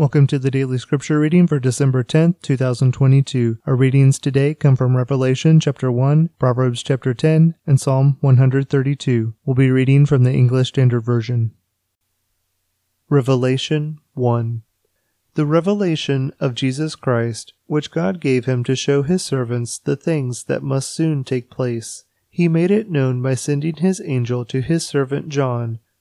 Welcome to the daily scripture reading for December 10th, 2022. Our readings today come from Revelation chapter 1, Proverbs chapter 10, and Psalm 132. We'll be reading from the English Standard Version. Revelation 1 The revelation of Jesus Christ, which God gave him to show his servants the things that must soon take place. He made it known by sending his angel to his servant John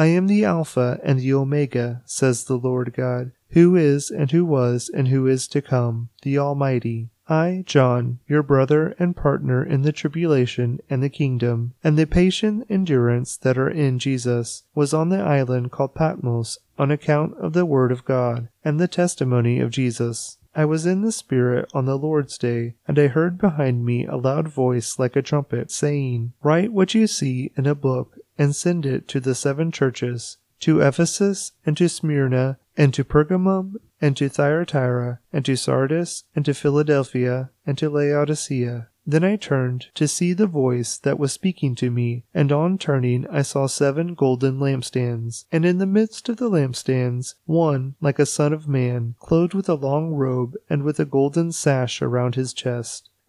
I am the Alpha and the Omega, says the Lord God, who is, and who was, and who is to come, the Almighty. I, John, your brother and partner in the tribulation and the kingdom, and the patient endurance that are in Jesus, was on the island called Patmos on account of the word of God and the testimony of Jesus. I was in the Spirit on the Lord's day, and I heard behind me a loud voice like a trumpet, saying, Write what you see in a book, and send it to the seven churches to Ephesus, and to Smyrna, and to Pergamum, and to Thyatira, and to Sardis, and to Philadelphia, and to Laodicea. Then I turned to see the voice that was speaking to me, and on turning I saw seven golden lampstands, and in the midst of the lampstands one like a son of man, clothed with a long robe and with a golden sash around his chest.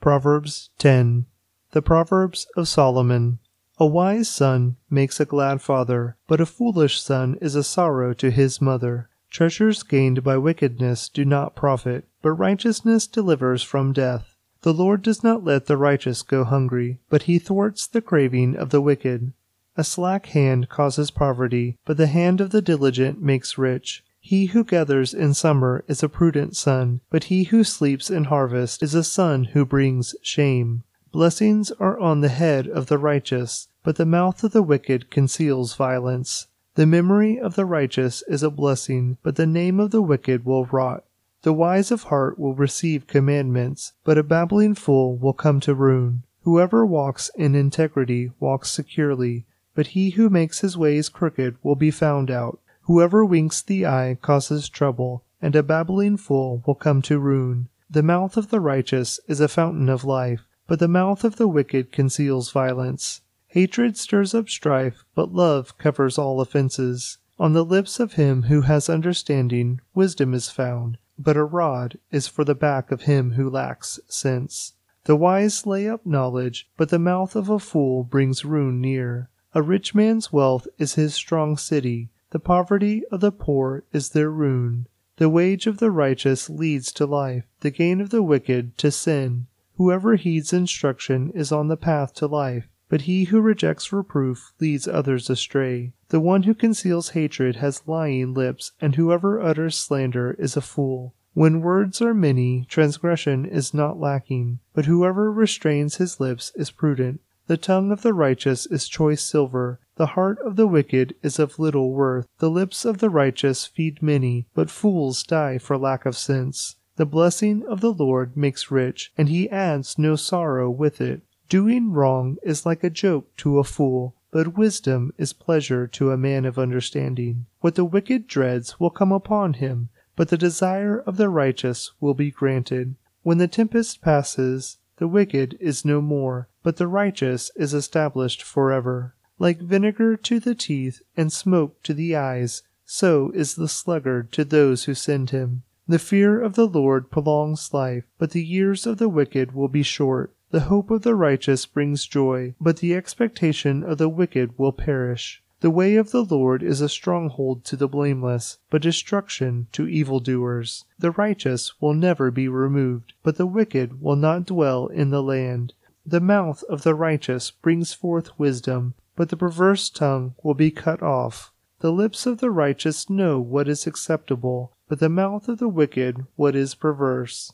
Proverbs 10 The Proverbs of Solomon. A wise son makes a glad father, but a foolish son is a sorrow to his mother. Treasures gained by wickedness do not profit, but righteousness delivers from death. The Lord does not let the righteous go hungry, but he thwarts the craving of the wicked. A slack hand causes poverty, but the hand of the diligent makes rich. He who gathers in summer is a prudent son, but he who sleeps in harvest is a son who brings shame. Blessings are on the head of the righteous, but the mouth of the wicked conceals violence. The memory of the righteous is a blessing, but the name of the wicked will rot. The wise of heart will receive commandments, but a babbling fool will come to ruin. Whoever walks in integrity walks securely, but he who makes his ways crooked will be found out. Whoever winks the eye causes trouble, and a babbling fool will come to ruin. The mouth of the righteous is a fountain of life, but the mouth of the wicked conceals violence. Hatred stirs up strife, but love covers all offenses. On the lips of him who has understanding, wisdom is found but a rod is for the back of him who lacks sense. The wise lay up knowledge, but the mouth of a fool brings ruin near. A rich man's wealth is his strong city, the poverty of the poor is their ruin. The wage of the righteous leads to life, the gain of the wicked to sin. Whoever heeds instruction is on the path to life, but he who rejects reproof leads others astray. The one who conceals hatred has lying lips, and whoever utters slander is a fool. When words are many, transgression is not lacking, but whoever restrains his lips is prudent. The tongue of the righteous is choice silver, the heart of the wicked is of little worth. The lips of the righteous feed many, but fools die for lack of sense. The blessing of the Lord makes rich, and he adds no sorrow with it. Doing wrong is like a joke to a fool, but wisdom is pleasure to a man of understanding. What the wicked dreads will come upon him, but the desire of the righteous will be granted. When the tempest passes, the wicked is no more, but the righteous is established forever. Like vinegar to the teeth and smoke to the eyes, so is the sluggard to those who send him. The fear of the Lord prolongs life, but the years of the wicked will be short. The hope of the righteous brings joy, but the expectation of the wicked will perish. The way of the Lord is a stronghold to the blameless, but destruction to evildoers. The righteous will never be removed, but the wicked will not dwell in the land. The mouth of the righteous brings forth wisdom, but the perverse tongue will be cut off. The lips of the righteous know what is acceptable, but the mouth of the wicked what is perverse.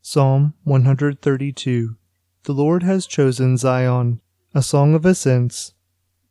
Psalm 132 The Lord has chosen Zion, a song of ascents.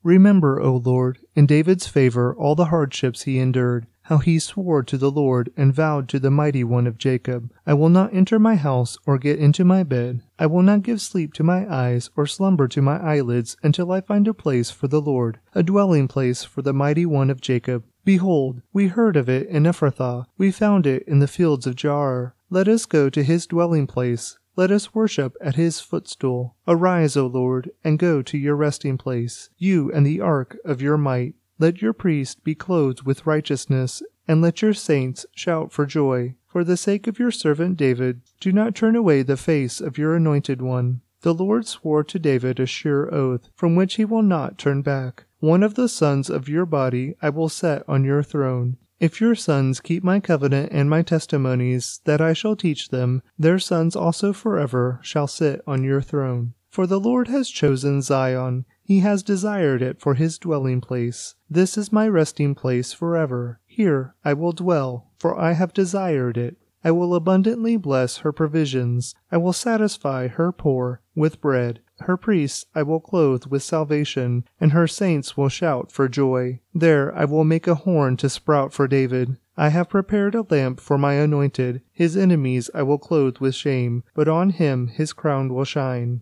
Remember, O Lord, in David's favor all the hardships he endured, how he swore to the Lord and vowed to the mighty one of Jacob, I will not enter my house or get into my bed. I will not give sleep to my eyes or slumber to my eyelids until I find a place for the Lord, a dwelling place for the mighty one of Jacob. Behold, we heard of it in Ephrathah, we found it in the fields of Jaar. Let us go to his dwelling place. Let us worship at his footstool. Arise, O Lord, and go to your resting place, you and the ark of your might. Let your priest be clothed with righteousness, and let your saints shout for joy. For the sake of your servant David, do not turn away the face of your anointed one. The Lord swore to David a sure oath, from which he will not turn back. One of the sons of your body I will set on your throne. If your sons keep my covenant and my testimonies that I shall teach them, their sons also forever shall sit on your throne. For the Lord has chosen Zion, he has desired it for his dwelling place. This is my resting place forever. Here I will dwell, for I have desired it. I will abundantly bless her provisions. I will satisfy her poor with bread. Her priests I will clothe with salvation, and her saints will shout for joy. There I will make a horn to sprout for David. I have prepared a lamp for my anointed. His enemies I will clothe with shame, but on him his crown will shine.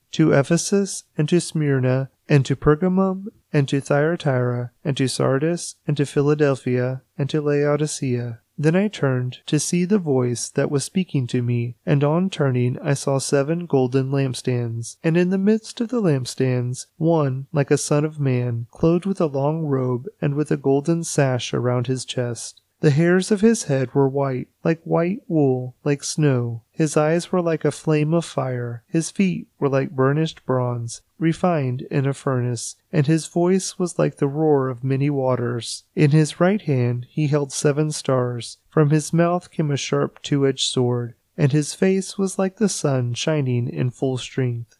to Ephesus, and to Smyrna, and to Pergamum, and to Thyatira, and to Sardis, and to Philadelphia, and to Laodicea. Then I turned to see the voice that was speaking to me, and on turning I saw seven golden lampstands, and in the midst of the lampstands one like a son of man, clothed with a long robe and with a golden sash around his chest. The hairs of his head were white, like white wool, like snow. His eyes were like a flame of fire. His feet were like burnished bronze, refined in a furnace, and his voice was like the roar of many waters. In his right hand he held seven stars. From his mouth came a sharp two edged sword, and his face was like the sun shining in full strength.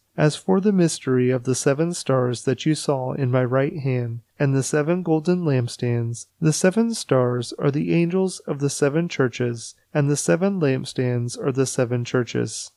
As for the mystery of the seven stars that you saw in my right hand, and the seven golden lampstands, the seven stars are the angels of the seven churches, and the seven lampstands are the seven churches.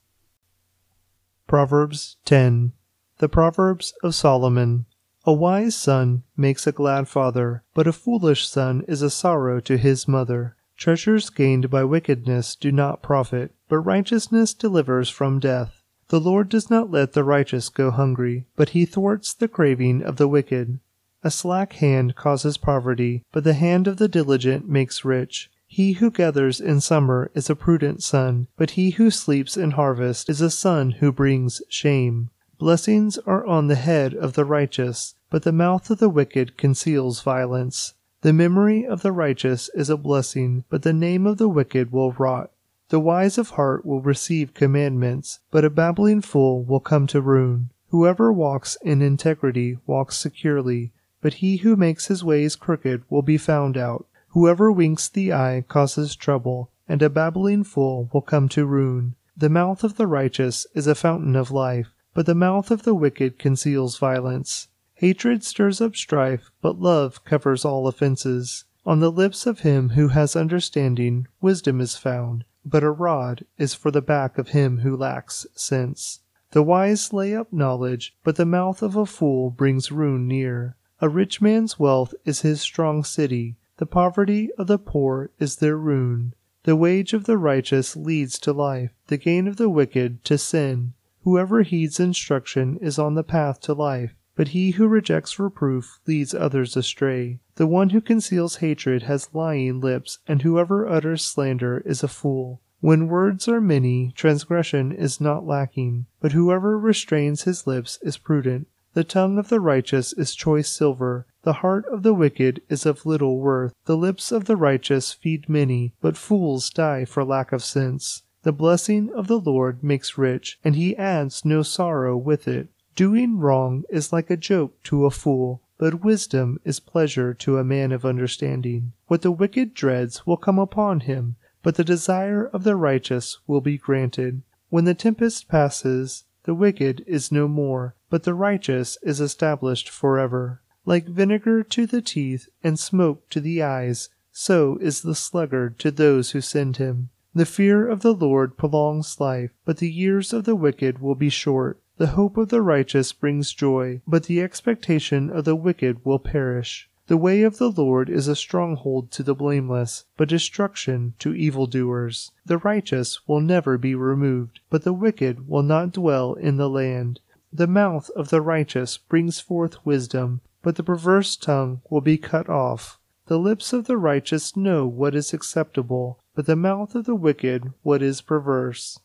Proverbs 10 The Proverbs of Solomon. A wise son makes a glad father, but a foolish son is a sorrow to his mother. Treasures gained by wickedness do not profit, but righteousness delivers from death. The Lord does not let the righteous go hungry, but he thwarts the craving of the wicked. A slack hand causes poverty, but the hand of the diligent makes rich. He who gathers in summer is a prudent son, but he who sleeps in harvest is a son who brings shame. Blessings are on the head of the righteous, but the mouth of the wicked conceals violence. The memory of the righteous is a blessing, but the name of the wicked will rot. The wise of heart will receive commandments, but a babbling fool will come to ruin. Whoever walks in integrity walks securely, but he who makes his ways crooked will be found out. Whoever winks the eye causes trouble, and a babbling fool will come to ruin. The mouth of the righteous is a fountain of life, but the mouth of the wicked conceals violence. Hatred stirs up strife, but love covers all offenses. On the lips of him who has understanding, wisdom is found but a rod is for the back of him who lacks sense. The wise lay up knowledge, but the mouth of a fool brings ruin near. A rich man's wealth is his strong city, the poverty of the poor is their ruin. The wage of the righteous leads to life, the gain of the wicked to sin. Whoever heeds instruction is on the path to life, but he who rejects reproof leads others astray. The one who conceals hatred has lying lips, and whoever utters slander is a fool. When words are many, transgression is not lacking, but whoever restrains his lips is prudent. The tongue of the righteous is choice silver, the heart of the wicked is of little worth. The lips of the righteous feed many, but fools die for lack of sense. The blessing of the Lord makes rich, and he adds no sorrow with it. Doing wrong is like a joke to a fool, but wisdom is pleasure to a man of understanding. What the wicked dreads will come upon him, but the desire of the righteous will be granted. When the tempest passes, the wicked is no more, but the righteous is established forever. Like vinegar to the teeth and smoke to the eyes, so is the sluggard to those who send him. The fear of the Lord prolongs life, but the years of the wicked will be short. The hope of the righteous brings joy, but the expectation of the wicked will perish. The way of the Lord is a stronghold to the blameless, but destruction to evil evildoers. The righteous will never be removed, but the wicked will not dwell in the land. The mouth of the righteous brings forth wisdom, but the perverse tongue will be cut off. The lips of the righteous know what is acceptable, but the mouth of the wicked what is perverse.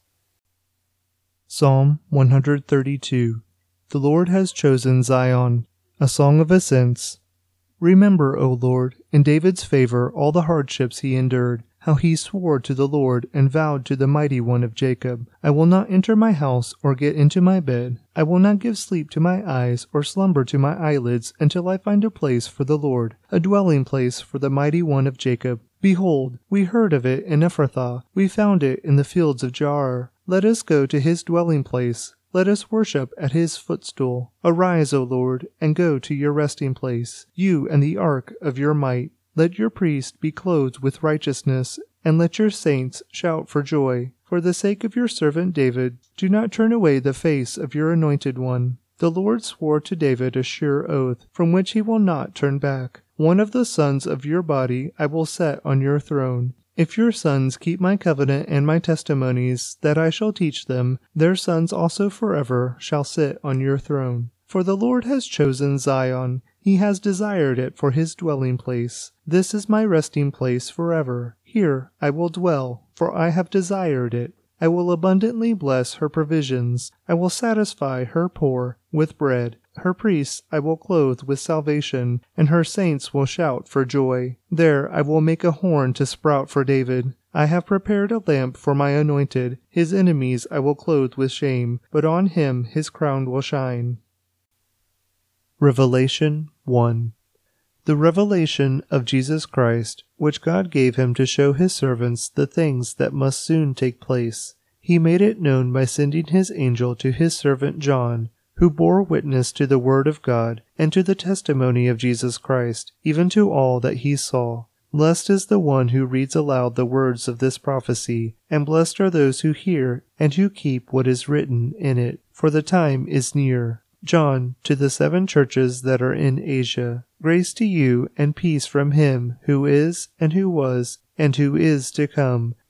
Psalm 132 The Lord has chosen Zion, a song of ascents. Remember, O Lord, in David's favor all the hardships he endured, how he swore to the Lord and vowed to the mighty one of Jacob, I will not enter my house or get into my bed. I will not give sleep to my eyes or slumber to my eyelids until I find a place for the Lord, a dwelling place for the mighty one of Jacob. Behold, we heard of it in Ephrathah, we found it in the fields of Jaar. Let us go to his dwelling place. Let us worship at his footstool. Arise, O Lord, and go to your resting place, you and the ark of your might. Let your priest be clothed with righteousness, and let your saints shout for joy. For the sake of your servant David, do not turn away the face of your anointed one. The Lord swore to David a sure oath, from which he will not turn back. One of the sons of your body I will set on your throne. If your sons keep my covenant and my testimonies that I shall teach them, their sons also forever shall sit on your throne. For the Lord has chosen Zion, he has desired it for his dwelling place. This is my resting place forever. Here I will dwell, for I have desired it. I will abundantly bless her provisions. I will satisfy her poor with bread. Her priests I will clothe with salvation, and her saints will shout for joy. There I will make a horn to sprout for David. I have prepared a lamp for my anointed. His enemies I will clothe with shame, but on him his crown will shine. Revelation 1 The revelation of Jesus Christ, which God gave him to show his servants the things that must soon take place. He made it known by sending his angel to his servant John who bore witness to the word of God and to the testimony of Jesus Christ, even to all that he saw. Blessed is the one who reads aloud the words of this prophecy, and blessed are those who hear and who keep what is written in it, for the time is near. John, to the seven churches that are in Asia, grace to you and peace from him who is, and who was, and who is to come,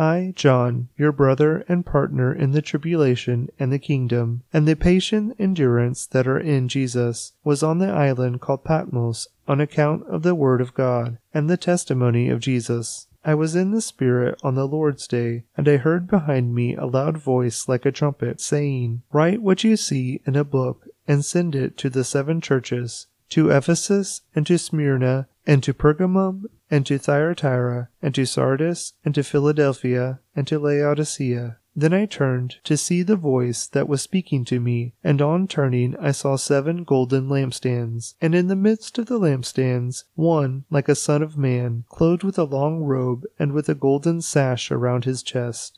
I, John, your brother and partner in the tribulation and the kingdom, and the patient endurance that are in Jesus, was on the island called Patmos on account of the word of God and the testimony of Jesus. I was in the Spirit on the Lord's day, and I heard behind me a loud voice like a trumpet, saying, Write what you see in a book, and send it to the seven churches to Ephesus, and to Smyrna, and to Pergamum, and to Thyatira, and to Sardis, and to Philadelphia, and to Laodicea. Then I turned to see the voice that was speaking to me, and on turning I saw seven golden lampstands, and in the midst of the lampstands one like a son of man, clothed with a long robe and with a golden sash around his chest.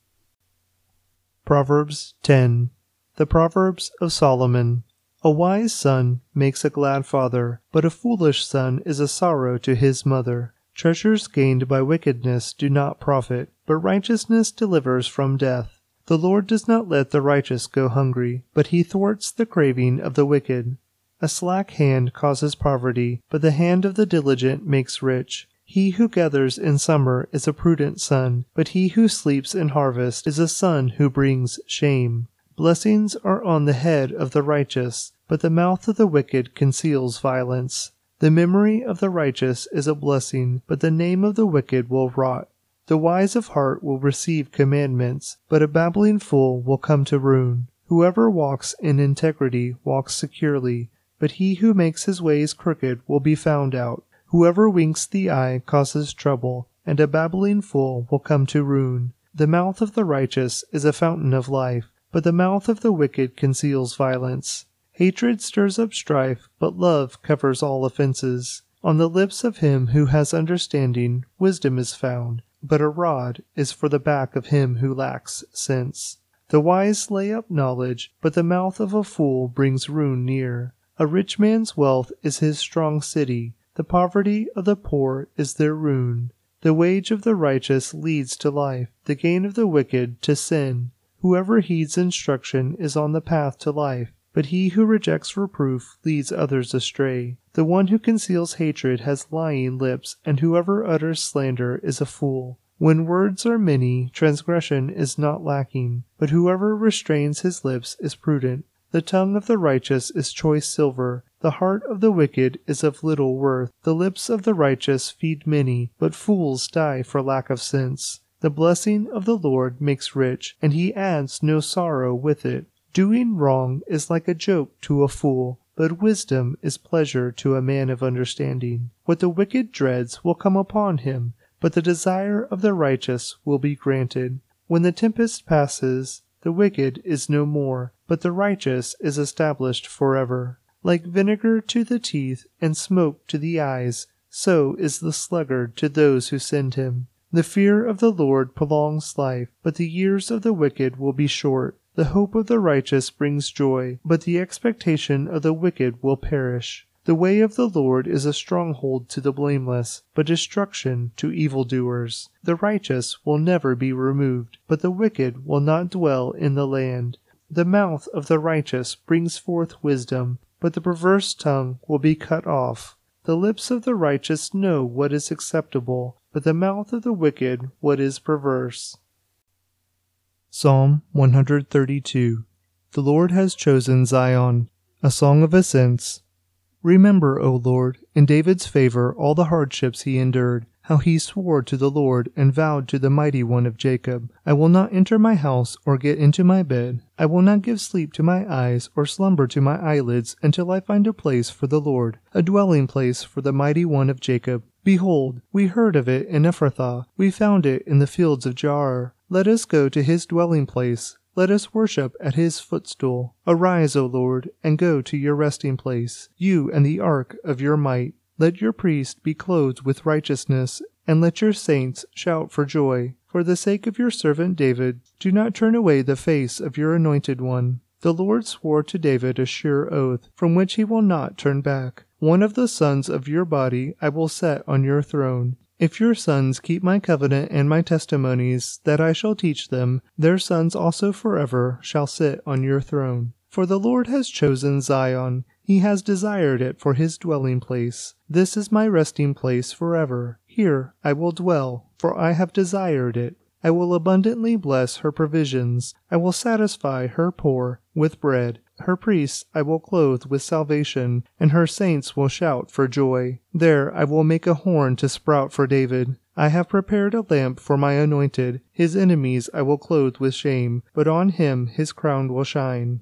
Proverbs 10 The Proverbs of Solomon. A wise son makes a glad father, but a foolish son is a sorrow to his mother. Treasures gained by wickedness do not profit, but righteousness delivers from death. The Lord does not let the righteous go hungry, but he thwarts the craving of the wicked. A slack hand causes poverty, but the hand of the diligent makes rich. He who gathers in summer is a prudent son, but he who sleeps in harvest is a son who brings shame. Blessings are on the head of the righteous, but the mouth of the wicked conceals violence. The memory of the righteous is a blessing, but the name of the wicked will rot. The wise of heart will receive commandments, but a babbling fool will come to ruin. Whoever walks in integrity walks securely, but he who makes his ways crooked will be found out. Whoever winks the eye causes trouble, and a babbling fool will come to ruin. The mouth of the righteous is a fountain of life, but the mouth of the wicked conceals violence. Hatred stirs up strife, but love covers all offenses. On the lips of him who has understanding, wisdom is found but a rod is for the back of him who lacks sense. The wise lay up knowledge, but the mouth of a fool brings ruin near. A rich man's wealth is his strong city. The poverty of the poor is their ruin. The wage of the righteous leads to life, the gain of the wicked to sin. Whoever heeds instruction is on the path to life, but he who rejects reproof leads others astray. The one who conceals hatred has lying lips, and whoever utters slander is a fool. When words are many, transgression is not lacking, but whoever restrains his lips is prudent. The tongue of the righteous is choice silver, the heart of the wicked is of little worth. The lips of the righteous feed many, but fools die for lack of sense. The blessing of the Lord makes rich, and he adds no sorrow with it. Doing wrong is like a joke to a fool, but wisdom is pleasure to a man of understanding. What the wicked dreads will come upon him, but the desire of the righteous will be granted. When the tempest passes, the wicked is no more, but the righteous is established forever. Like vinegar to the teeth and smoke to the eyes, so is the sluggard to those who send him. The fear of the Lord prolongs life, but the years of the wicked will be short. The hope of the righteous brings joy, but the expectation of the wicked will perish. The way of the Lord is a stronghold to the blameless, but destruction to evildoers. The righteous will never be removed, but the wicked will not dwell in the land. The mouth of the righteous brings forth wisdom, but the perverse tongue will be cut off. The lips of the righteous know what is acceptable, but the mouth of the wicked what is perverse. Psalm 132 The Lord has chosen Zion, a song of ascents. Remember, O Lord, in David's favor all the hardships he endured, how he swore to the Lord and vowed to the mighty one of Jacob, I will not enter my house or get into my bed. I will not give sleep to my eyes or slumber to my eyelids until I find a place for the Lord, a dwelling place for the mighty one of Jacob. Behold, we heard of it in Ephrathah, we found it in the fields of Jaar. Let us go to his dwelling place. Let us worship at his footstool. Arise, O Lord, and go to your resting place, you and the ark of your might. Let your priests be clothed with righteousness, and let your saints shout for joy. For the sake of your servant David, do not turn away the face of your anointed one. The Lord swore to David a sure oath, from which he will not turn back. One of the sons of your body I will set on your throne. If your sons keep my covenant and my testimonies that I shall teach them, their sons also forever shall sit on your throne. For the Lord has chosen Zion, he has desired it for his dwelling place. This is my resting place forever. Here I will dwell, for I have desired it. I will abundantly bless her provisions. I will satisfy her poor with bread. Her priests I will clothe with salvation, and her saints will shout for joy. There I will make a horn to sprout for David. I have prepared a lamp for my anointed. His enemies I will clothe with shame, but on him his crown will shine.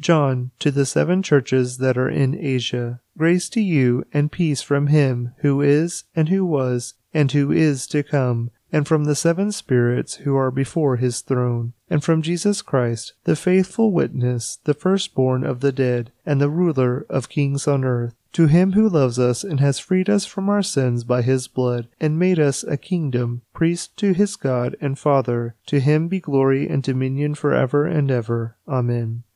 John, to the seven churches that are in Asia, grace to you and peace from him who is, and who was, and who is to come, and from the seven spirits who are before his throne, and from Jesus Christ, the faithful witness, the firstborn of the dead, and the ruler of kings on earth. To him who loves us and has freed us from our sins by his blood, and made us a kingdom, priest to his God and Father, to him be glory and dominion for ever and ever. Amen.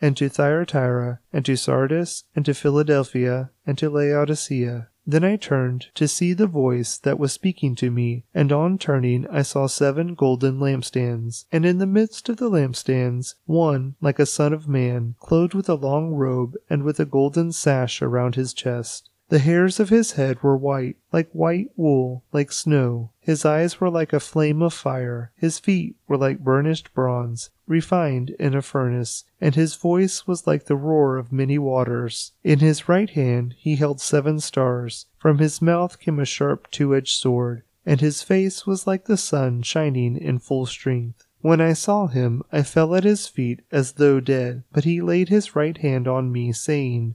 and to Thyatira, and to Sardis, and to Philadelphia, and to Laodicea. Then I turned to see the voice that was speaking to me, and on turning I saw seven golden lampstands, and in the midst of the lampstands one like a son of man, clothed with a long robe and with a golden sash around his chest. The hairs of his head were white, like white wool, like snow. His eyes were like a flame of fire. His feet were like burnished bronze, refined in a furnace, and his voice was like the roar of many waters. In his right hand he held seven stars. From his mouth came a sharp two edged sword, and his face was like the sun shining in full strength. When I saw him, I fell at his feet as though dead, but he laid his right hand on me, saying,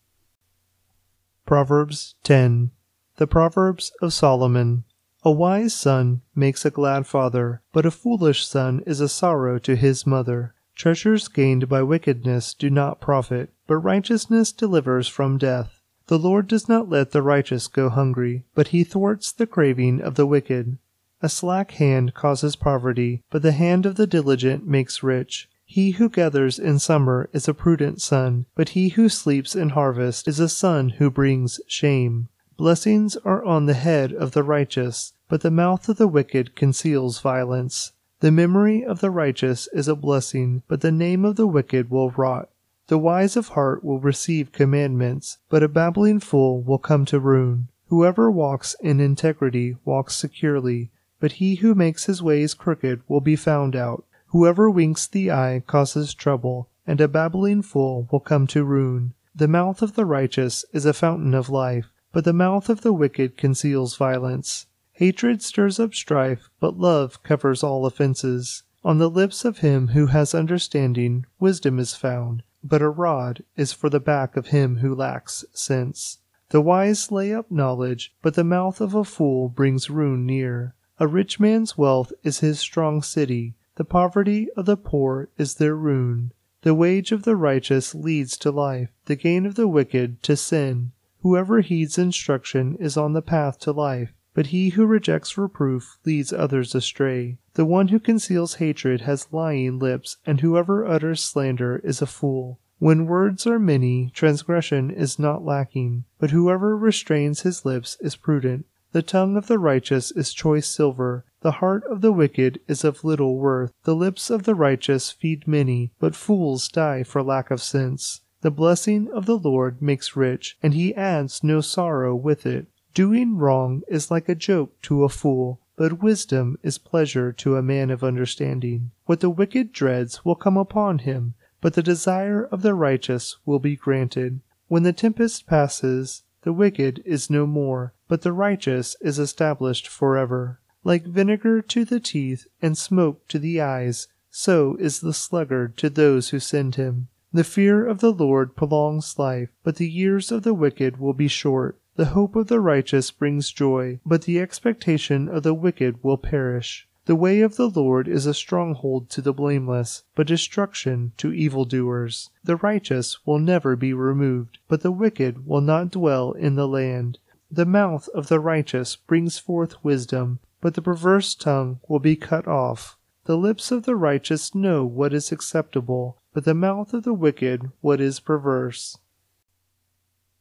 Proverbs 10 The Proverbs of Solomon. A wise son makes a glad father, but a foolish son is a sorrow to his mother. Treasures gained by wickedness do not profit, but righteousness delivers from death. The Lord does not let the righteous go hungry, but he thwarts the craving of the wicked. A slack hand causes poverty, but the hand of the diligent makes rich. He who gathers in summer is a prudent son, but he who sleeps in harvest is a son who brings shame. Blessings are on the head of the righteous, but the mouth of the wicked conceals violence. The memory of the righteous is a blessing, but the name of the wicked will rot. The wise of heart will receive commandments, but a babbling fool will come to ruin. Whoever walks in integrity walks securely, but he who makes his ways crooked will be found out. Whoever winks the eye causes trouble, and a babbling fool will come to ruin. The mouth of the righteous is a fountain of life, but the mouth of the wicked conceals violence. Hatred stirs up strife, but love covers all offenses. On the lips of him who has understanding, wisdom is found but a rod is for the back of him who lacks sense. The wise lay up knowledge, but the mouth of a fool brings ruin near. A rich man's wealth is his strong city, the poverty of the poor is their ruin. The wage of the righteous leads to life, the gain of the wicked to sin. Whoever heeds instruction is on the path to life, but he who rejects reproof leads others astray. The one who conceals hatred has lying lips, and whoever utters slander is a fool. When words are many, transgression is not lacking, but whoever restrains his lips is prudent. The tongue of the righteous is choice silver, the heart of the wicked is of little worth. The lips of the righteous feed many, but fools die for lack of sense. The blessing of the Lord makes rich, and he adds no sorrow with it. Doing wrong is like a joke to a fool, but wisdom is pleasure to a man of understanding. What the wicked dreads will come upon him, but the desire of the righteous will be granted. When the tempest passes, the wicked is no more, but the righteous is established forever. Like vinegar to the teeth and smoke to the eyes, so is the sluggard to those who send him. The fear of the Lord prolongs life, but the years of the wicked will be short. The hope of the righteous brings joy, but the expectation of the wicked will perish. The way of the Lord is a stronghold to the blameless, but destruction to evildoers. The righteous will never be removed, but the wicked will not dwell in the land. The mouth of the righteous brings forth wisdom, but the perverse tongue will be cut off. The lips of the righteous know what is acceptable, but the mouth of the wicked what is perverse.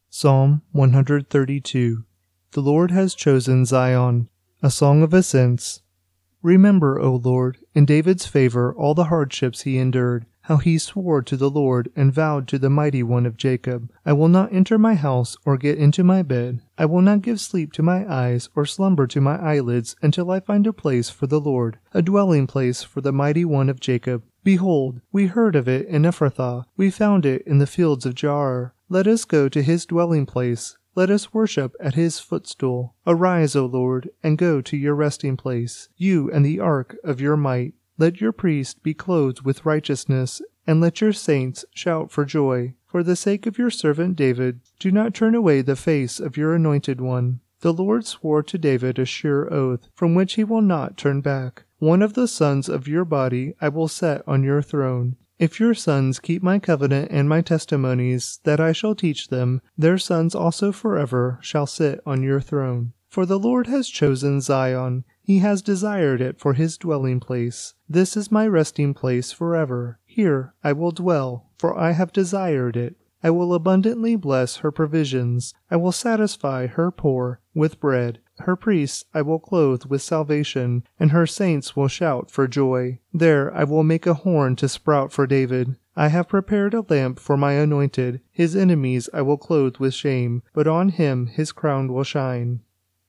Psalm 132 The Lord has chosen Zion, a song of ascents. Remember, O Lord, in David's favor all the hardships he endured, how he swore to the Lord and vowed to the mighty one of Jacob, I will not enter my house or get into my bed. I will not give sleep to my eyes or slumber to my eyelids until I find a place for the Lord, a dwelling place for the mighty one of Jacob. Behold, we heard of it in Ephrathah, we found it in the fields of Jaar. Let us go to his dwelling place. Let us worship at his footstool. Arise, O Lord, and go to your resting place, you and the ark of your might. Let your priests be clothed with righteousness, and let your saints shout for joy. For the sake of your servant David, do not turn away the face of your anointed one. The Lord swore to David a sure oath, from which he will not turn back. One of the sons of your body I will set on your throne. If your sons keep my covenant and my testimonies that I shall teach them, their sons also forever shall sit on your throne. For the Lord has chosen Zion, he has desired it for his dwelling place. This is my resting place forever. Here I will dwell, for I have desired it. I will abundantly bless her provisions. I will satisfy her poor with bread. Her priests I will clothe with salvation, and her saints will shout for joy. There I will make a horn to sprout for David. I have prepared a lamp for my anointed. His enemies I will clothe with shame, but on him his crown will shine.